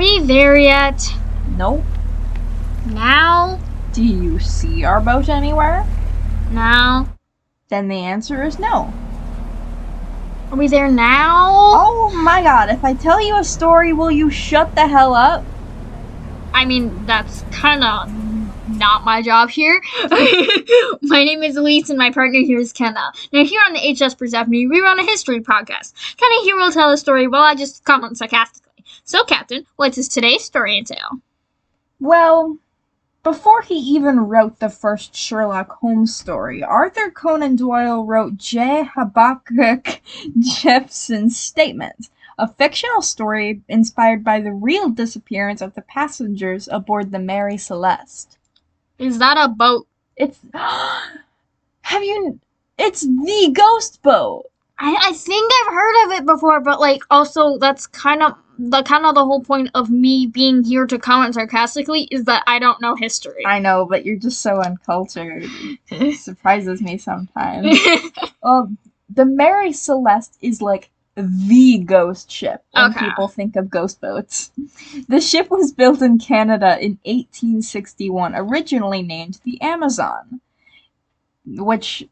we there yet? Nope. Now? Do you see our boat anywhere? No. Then the answer is no. Are we there now? Oh my god, if I tell you a story, will you shut the hell up? I mean, that's kind of not my job here. my name is Alyse, and my partner here is Kenna. Now, here on the HS Persephone, we run a history podcast. Kenna here will tell a story while I just comment sarcastically. So, Captain, what does today's story entail? Well, before he even wrote the first Sherlock Holmes story, Arthur Conan Doyle wrote J. Habakkuk Jephson's Statement, a fictional story inspired by the real disappearance of the passengers aboard the Mary Celeste. Is that a boat? It's. Have you. It's the ghost boat! I, I think I've heard of it before, but like also that's kind of the kind of the whole point of me being here to comment sarcastically is that I don't know history. I know, but you're just so uncultured. It surprises me sometimes. well, the Mary Celeste is like the ghost ship when Okay. people think of ghost boats. The ship was built in Canada in 1861, originally named the Amazon, which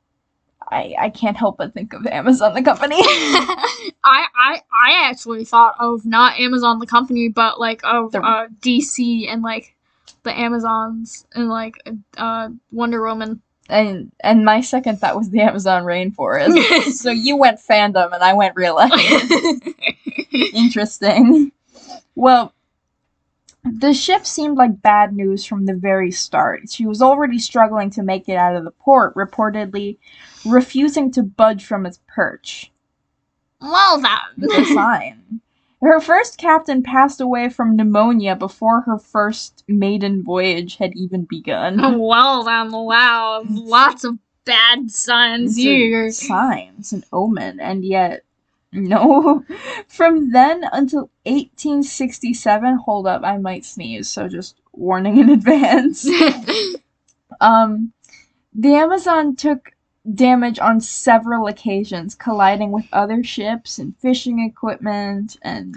I I can't help but think of Amazon the company. I, I I actually thought of not Amazon the company, but like of uh, DC and like the Amazons and like uh, Wonder Woman. and and my second thought was the Amazon rainforest. so you went fandom and I went real life. Interesting. Well, the ship seemed like bad news from the very start. She was already struggling to make it out of the port, reportedly refusing to budge from its perch. well The then. sign. Her first captain passed away from pneumonia before her first maiden voyage had even begun. well then, wow, lots of bad signs here. sign, it's an omen, and yet no. From then until 1867, hold up, I might sneeze, so just warning in advance. um, the Amazon took damage on several occasions, colliding with other ships and fishing equipment, and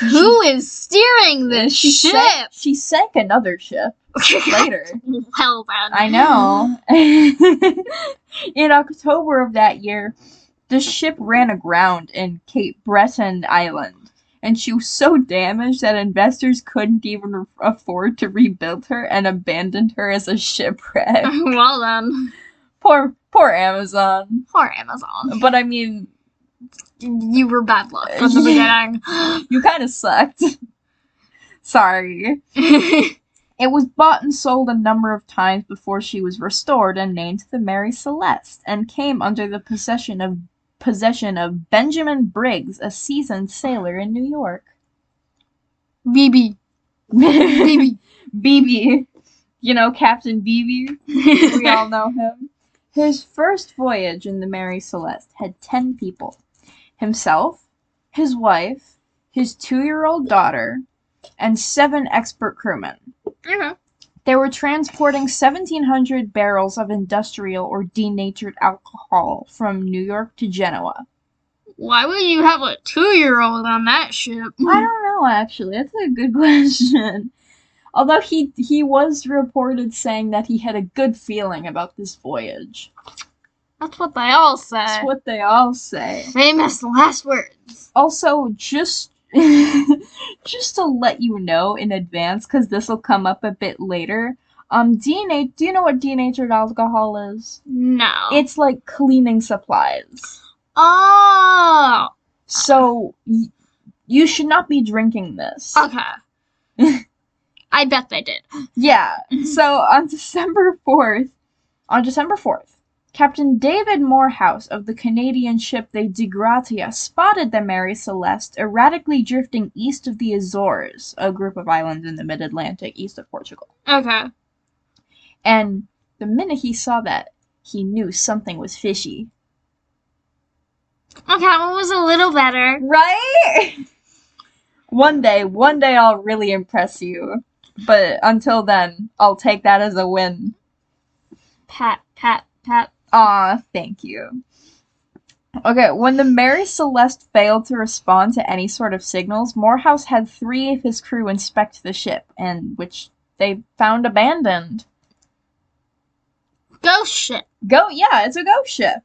Who is steering this she ship? sank, she sank another ship later. well then. I know. in October of that year, the ship ran aground in Cape Breton Island, and she was so damaged that investors couldn't even afford to rebuild her and abandoned her as a shipwreck. well then. poor, poor Amazon. Poor Amazon. But I mean, You were bad luck from the beginning. you kind of sucked. Sorry. It was bought and sold a number of times before she was restored and named the Mary Celeste, and came under the possession of possession of Benjamin Briggs, a seasoned sailor in New York. BB. BB. BB, you know Captain BB. We all know him. His first voyage in the Mary Celeste had ten people: himself, his wife, his two-year-old daughter, and seven expert crewmen. Mhm. They were transporting 1,700 barrels of industrial or denatured alcohol from New York to Genoa. Why would you have a two-year-old on that ship? I don't know, actually. That's a good question. Although he he was reported saying that he had a good feeling about this voyage. That's what they all say. That's what they all say. Famous last words. Also, just just to let you know in advance, because this will come up a bit later. Um, DNA. Do you know what denatured alcohol is? No. It's like cleaning supplies. oh. So y- you should not be drinking this. Okay. I bet they did. Yeah. So on December 4th, on December 4th, Captain David Morehouse of the Canadian ship the Dei Gratia spotted the Mary Celeste erratically drifting east of the Azores, a group of islands in the mid-Atlantic east of Portugal. Okay. And the minute he saw that, he knew something was fishy. Okay, one was a little better. Right? one day, one day I'll really impress you. But until then, I'll take that as a win. Pat, pat, pat. Aw, thank you. Okay, when the Mary Celeste failed to respond to any sort of signals, Morehouse had three of his crew inspect the ship, and which they found abandoned. Ghost ship. Go, yeah, it's a ghost ship.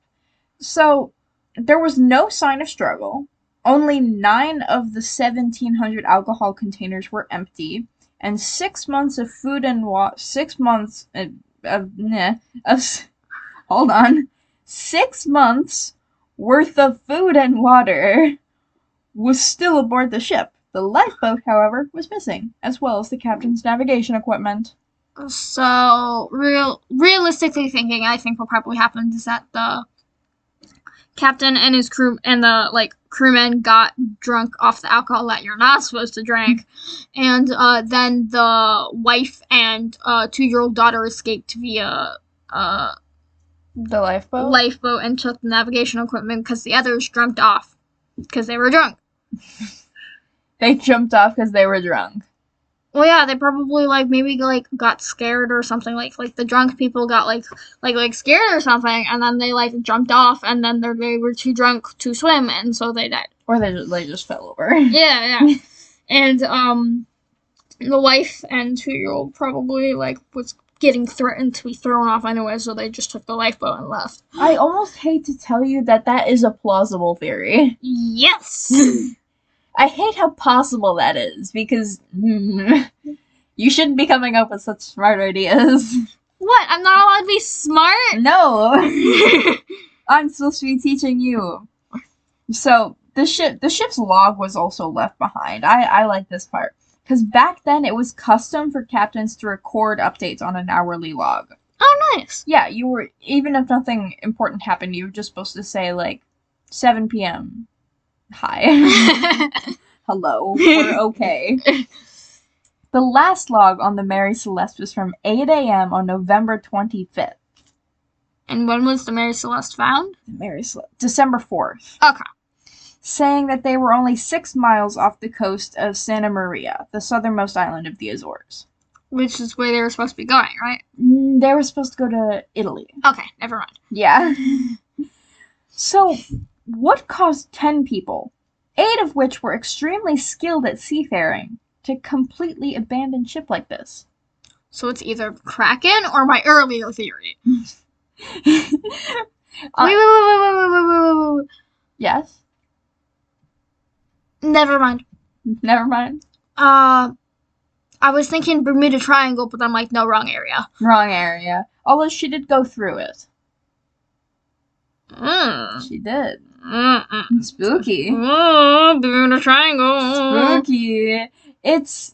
So there was no sign of struggle. Only nine of the 1,700 alcohol containers were empty, and six months of food and water. Six months of, of, nah, of s- hold on, six months worth of food and water was still aboard the ship. The lifeboat, however, was missing, as well as the captain's navigation equipment. So real realistically thinking, I think what probably happened is that the captain and his crew and the like crewmen got drunk off the alcohol that you're not supposed to drink, and uh, then the wife and uh, two year old daughter escaped via uh, The lifeboat. lifeboat and took the navigation equipment because the others jumped off because they were drunk. they jumped off because they were drunk. Well, yeah, they probably like maybe like got scared or something. Like like the drunk people got like like like scared or something, and then they like jumped off, and then they they were too drunk to swim, and so they died. Or they just, they just fell over. Yeah, yeah. and um, the wife and two year old probably like was getting threatened to be thrown off anyway, so they just took the lifeboat and left. I almost hate to tell you that that is a plausible theory. Yes. I hate how possible that is because mm, you shouldn't be coming up with such smart ideas. what? I'm not allowed to be smart. No, I'm supposed to be teaching you. So the ship, the ship's log was also left behind. I I like this part because back then it was custom for captains to record updates on an hourly log. oh, nice. Yeah, you were even if nothing important happened, you were just supposed to say like 7 p.m. Hi. Hello. We're okay. the last log on the Mary Celeste was from 8 a.m. on November 25th. and when was the Mary Celeste found? Mary Celeste. December 4th. Okay. Saying that they were only six miles off the coast of Santa Maria, the southernmost island of the Azores. Which is where they were supposed to be going, right? Mm, They were supposed to go to Italy. Okay, never mind. Yeah. so, what caused 10 people, eight of which were extremely skilled at seafaring, to completely abandon ship like this? So it's either Kraken or my earlier theory. Uh, wait, wait, wait, wait, wait, wait, wait, wait, wait, wait. yes. Never mind. Never mind. Uh, I was thinking Bermuda Triangle, but I'm like, no, wrong area. Wrong area. Although she did go through it. Mm. She did. Mm-mm. Spooky. Oh, Bermuda Triangle. Spooky. It's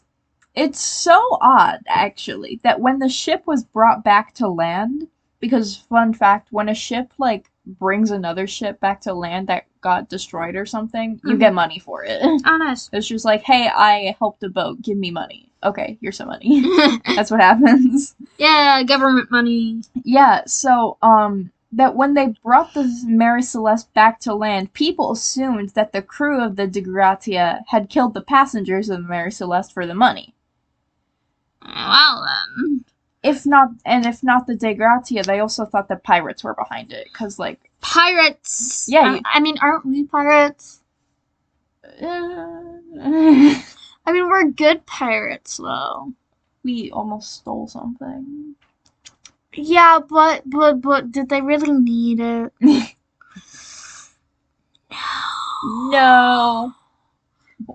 it's so odd actually that when the ship was brought back to land because fun fact when a ship like brings another ship back to land that got destroyed or something, you Mhm. get money for it. Oh, nice. It's just like, "Hey, I helped a boat. Give me money." Okay, here's some money. That's what happens. yeah, government money. Yeah, so um that when they brought the Mary Celeste back to land, people assumed that the crew of the Dei Gratia had killed the passengers of the Mary Celeste for the money. Well then, If not, and if not the Dei Gratia, they also thought the pirates were behind it, cause like, pirates. Yeah, I, you- I mean, aren't we pirates? uh, I mean, we're good pirates, though. we almost stole something. Yeah, but but but did they really need it? No.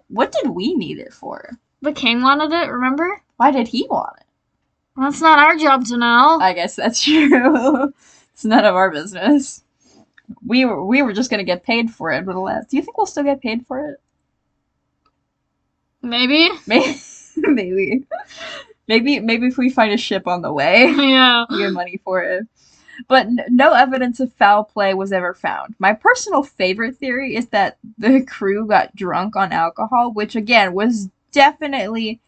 What did we need it for? The king wanted it. Remember? Why did he want it? That's not our job to know. I guess that's true. it's none of our business. We were we were just gonna get paid for it, but alas, do you think we'll still get paid for it? Maybe. Maybe, maybe, maybe, maybe if we find a ship on the way, yeah. we get money for it. But n- no evidence of foul play was ever found. My personal favorite theory is that the crew got drunk on alcohol, which again was definitely,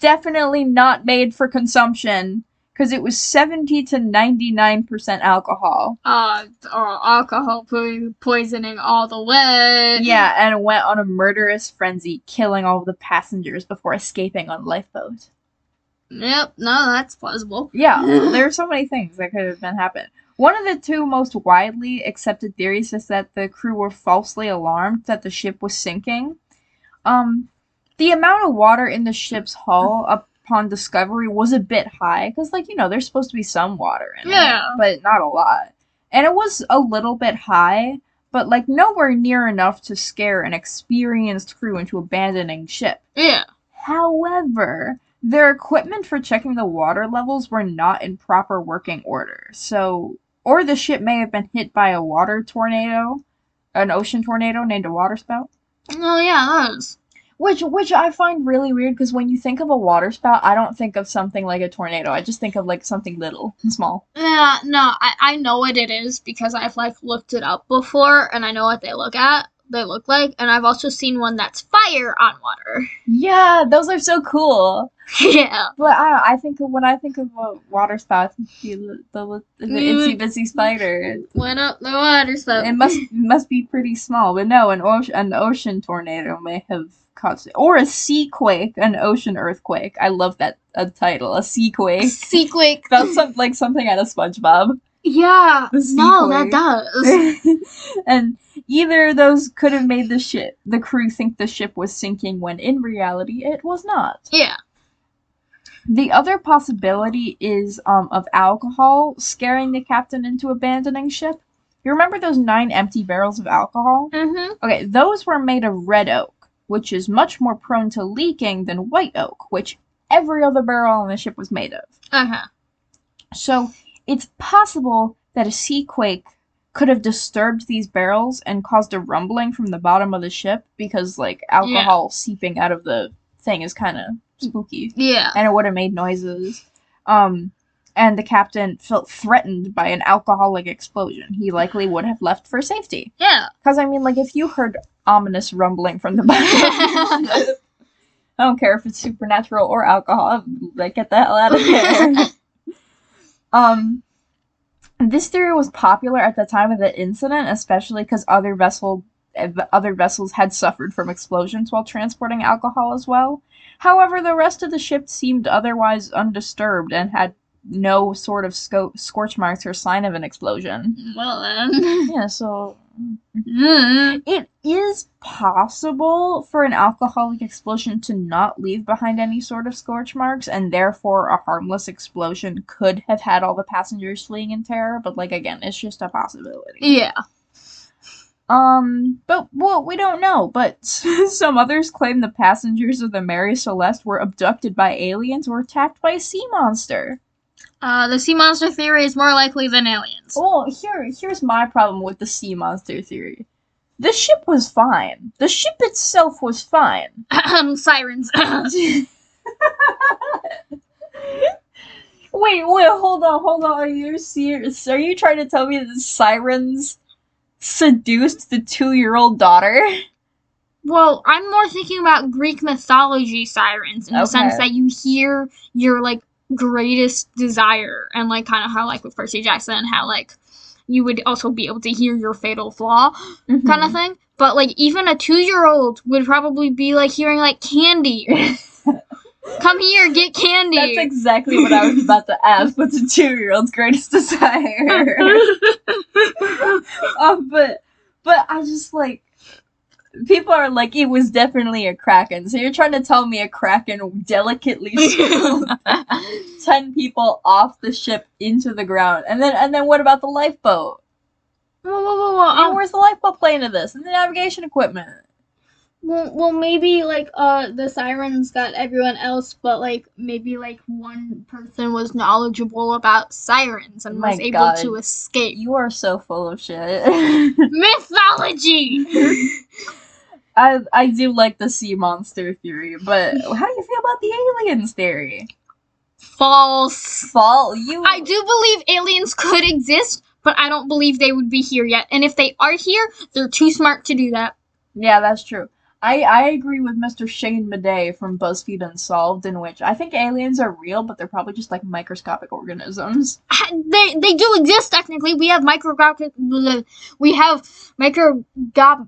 definitely not made for consumption because it was 70 to 99% alcohol. Uh, uh alcohol po- poisoning all the way. Yeah, and went on a murderous frenzy, killing all the passengers before escaping on lifeboat. Yep. No, that's plausible. Yeah, there are so many things that could have been happened. One of the two most widely accepted theories is that the crew were falsely alarmed that the ship was sinking. Um, the amount of water in the ship's hull upon discovery was a bit high because, like, you know, there's supposed to be some water in Yeah. it, but not a lot. And it was a little bit high, but like nowhere near enough to scare an experienced crew into abandoning ship. Yeah. However, their equipment for checking the water levels were not in proper working order. So, or the ship may have been hit by a water tornado, an ocean tornado named a waterspout. Oh yeah, that is. Which, which I find really weird because when you think of a waterspout, I don't think of something like a tornado. I just think of like something little and small. Yeah, no, I, I know what it is because I've like looked it up before and I know what they look at. They look like, and I've also seen one that's fire on water. Yeah, those are so cool. yeah. But I, I think when I think of a waterspout, I think the the, the, the mm. itsy bitsy spider. Went up the water spout. It must must be pretty small, but no, an ocean an ocean tornado may have caused, or a sea quake, an ocean earthquake. I love that a title, a sea quake. That's some, like something out of SpongeBob. Yeah. No, that does. and either those could have made the ship the crew think the ship was sinking when in reality it was not. Yeah. The other possibility is um, of alcohol scaring the captain into abandoning ship. You remember those nine empty barrels of alcohol? Mm-hmm. Okay, those were made of red oak, which is much more prone to leaking than white oak, which every other barrel on the ship was made of. Uh-huh. So it's possible that a sea quake could have disturbed these barrels and caused a rumbling from the bottom of the ship because, like, alcohol seeping out of the thing is kind of spooky Yeah. and it would have made noises. Um, and the captain felt threatened by an alcoholic explosion. He likely would have left for safety. Yeah. Because, I mean, like, if you heard ominous rumbling from the bottom, I don't care if it's supernatural or alcohol, like, get the hell out of here. um, this theory was popular at the time of the incident, especially because other vessel other vessels had suffered from explosions while transporting alcohol as well. However, the rest of the ship seemed otherwise undisturbed and had no sort of sco- scorch marks or sign of an explosion. Well then. Yeah, so Mm. it is possible for an alcoholic explosion to not leave behind any sort of scorch marks, and therefore a harmless explosion could have had all the passengers fleeing in terror, but like again, it's just a possibility. Yeah. Um, but well, we don't know. But some others claim the passengers of the Mary Celeste were abducted by aliens or attacked by a sea monster. Uh, the sea monster theory is more likely than aliens. Well, here, here's my problem with the sea monster theory. The ship was fine. The ship itself was fine. Sirens. wait, wait, hold on, hold on. Are you serious? Are you trying to tell me that the sirens seduced the two-year-old daughter? well, I'm more thinking about Greek mythology sirens in the sense that you hear your like greatest desire and like kind of how like with Percy Jackson how like you would also be able to hear your fatal flaw kind Mm-hmm. of thing. But like even a two year old would probably be like hearing like candy. Come here, get candy. That's exactly what I was about to ask. What's a two-year-old's greatest desire? um, but but I just like people are like it was definitely a kraken. So you're trying to tell me a kraken delicately scooped ten people off the ship into the ground, and then and then what about the lifeboat? Whoa, whoa, whoa, whoa. And um, where's the lifeboat play into this? And the navigation equipment. Well, well, maybe like uh the sirens got everyone else, but like maybe like one person was knowledgeable about sirens and My was able God. to escape. You are so full of shit. Mythology. I I do like the sea monster theory, but how do you feel about the aliens theory? False. False. you I do believe aliens could exist, but I don't believe they would be here yet. And if they are here, they're too smart to do that. Yeah, that's true. I, I agree with Mr. Shane Madej from BuzzFeed Unsolved, in which I think aliens are real, but they're probably just like microscopic organisms. They they do exist technically. We have microscopic. We have micro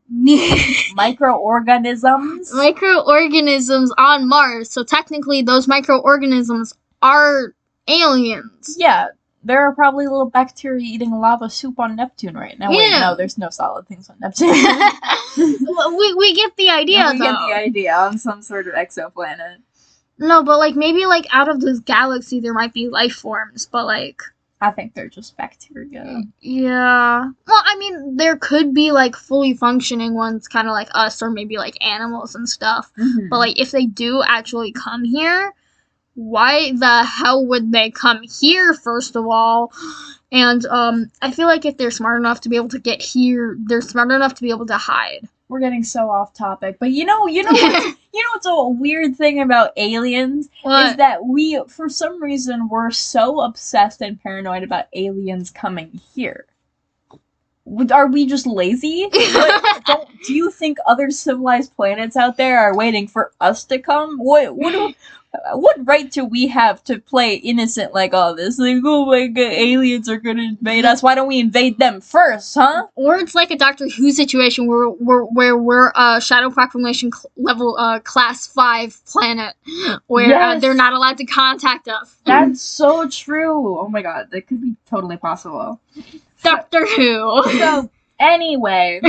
Microorganisms? microorganisms on Mars. So technically, those microorganisms are aliens. yeah, there are probably little bacteria eating lava soup on Neptune right now. Wait, Yeah. no, there's no solid things on Neptune. we, we get the idea we though. get the idea on some sort of exoplanet. No, but like maybe like out of this galaxy there might be life forms, but like I think they're just bacteria. yeah. Well, I mean there could be like fully functioning ones kind of like us or maybe like animals and stuff. Mhm. But like if they do actually come here, why the hell would they come here first of all? And um I feel like if they're smart enough to be able to get here, they're smart enough to be able to hide. we're getting so off topic, but you know, you know, what's, you know what's a weird thing about aliens is that we, for some reason, we're so obsessed and paranoid about aliens coming here. Are we just lazy? What, don't, do you think other civilized planets out there are waiting for us to come? What what do, what right do we have to play innocent like all this? Like, oh my god, aliens are gonna invade us. Why don't we invade them first, huh? Or it's like a Doctor Who situation where where, where we're a Shadow Proclamation cl- level uh, class five planet, where uh, they're not allowed to contact us. That's so true. Oh my god, that could be totally possible. Doctor Who. So anyway,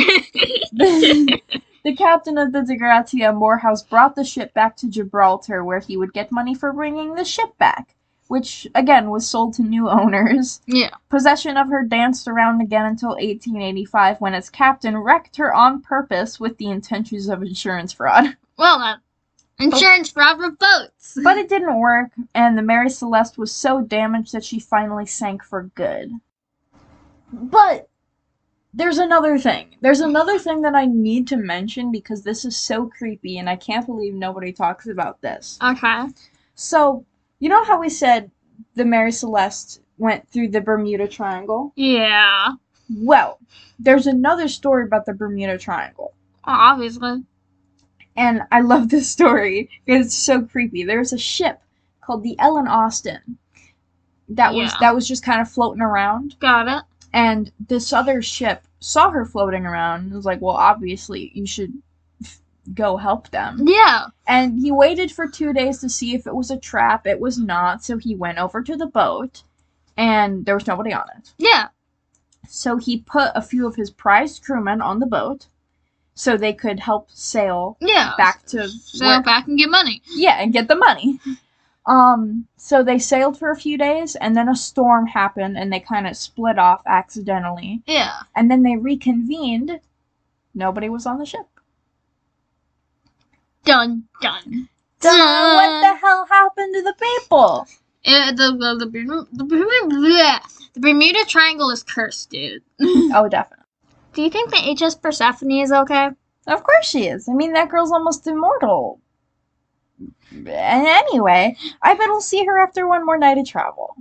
the, the captain of the Dei Gratia Morehouse brought the ship back to Gibraltar, where he would get money for bringing the ship back, which again was sold to new owners. yeah. Possession of her danced around again until 1885, when its captain wrecked her on purpose with the intentions of insurance fraud. Well then, insurance fraud for boats. But it didn't work, and the Mary Celeste was so damaged that she finally sank for good. But there's another thing. There's another thing that I need to mention because this is so creepy, and I can't believe nobody talks about this. Okay. So, you know how we said the Mary Celeste went through the Bermuda Triangle? Yeah. Well, there's another story about the Bermuda Triangle. Oh, obviously. And I love this story because it's so creepy. There's a ship called the Ellen Austin that was that was just kind of floating around, Got it. And this other ship saw her floating around and was like, "Well, obviously you should go help them." Yeah. And he waited for two days to see if it was a trap. It was not, so he went over to the boat, and there was nobody on it. Yeah. So he put a few of his prized crewmen on the boat, so they could help sail Yeah. back to Sail where- back and get money. yeah, and get the money. Um, so they sailed for a few days, and then a storm happened, and they kind of split off accidentally. Yeah. And then they reconvened. Nobody was on the ship. Dun dun. Duh, what the hell happened to the people? Uh, the, the, the, the, the Bermuda Triangle is cursed, dude. Oh, definitely. Do you think the HS Persephone is okay? Of course she is. I mean, that girl's almost immortal. Anyway, I bet we'll see her after one more night of travel.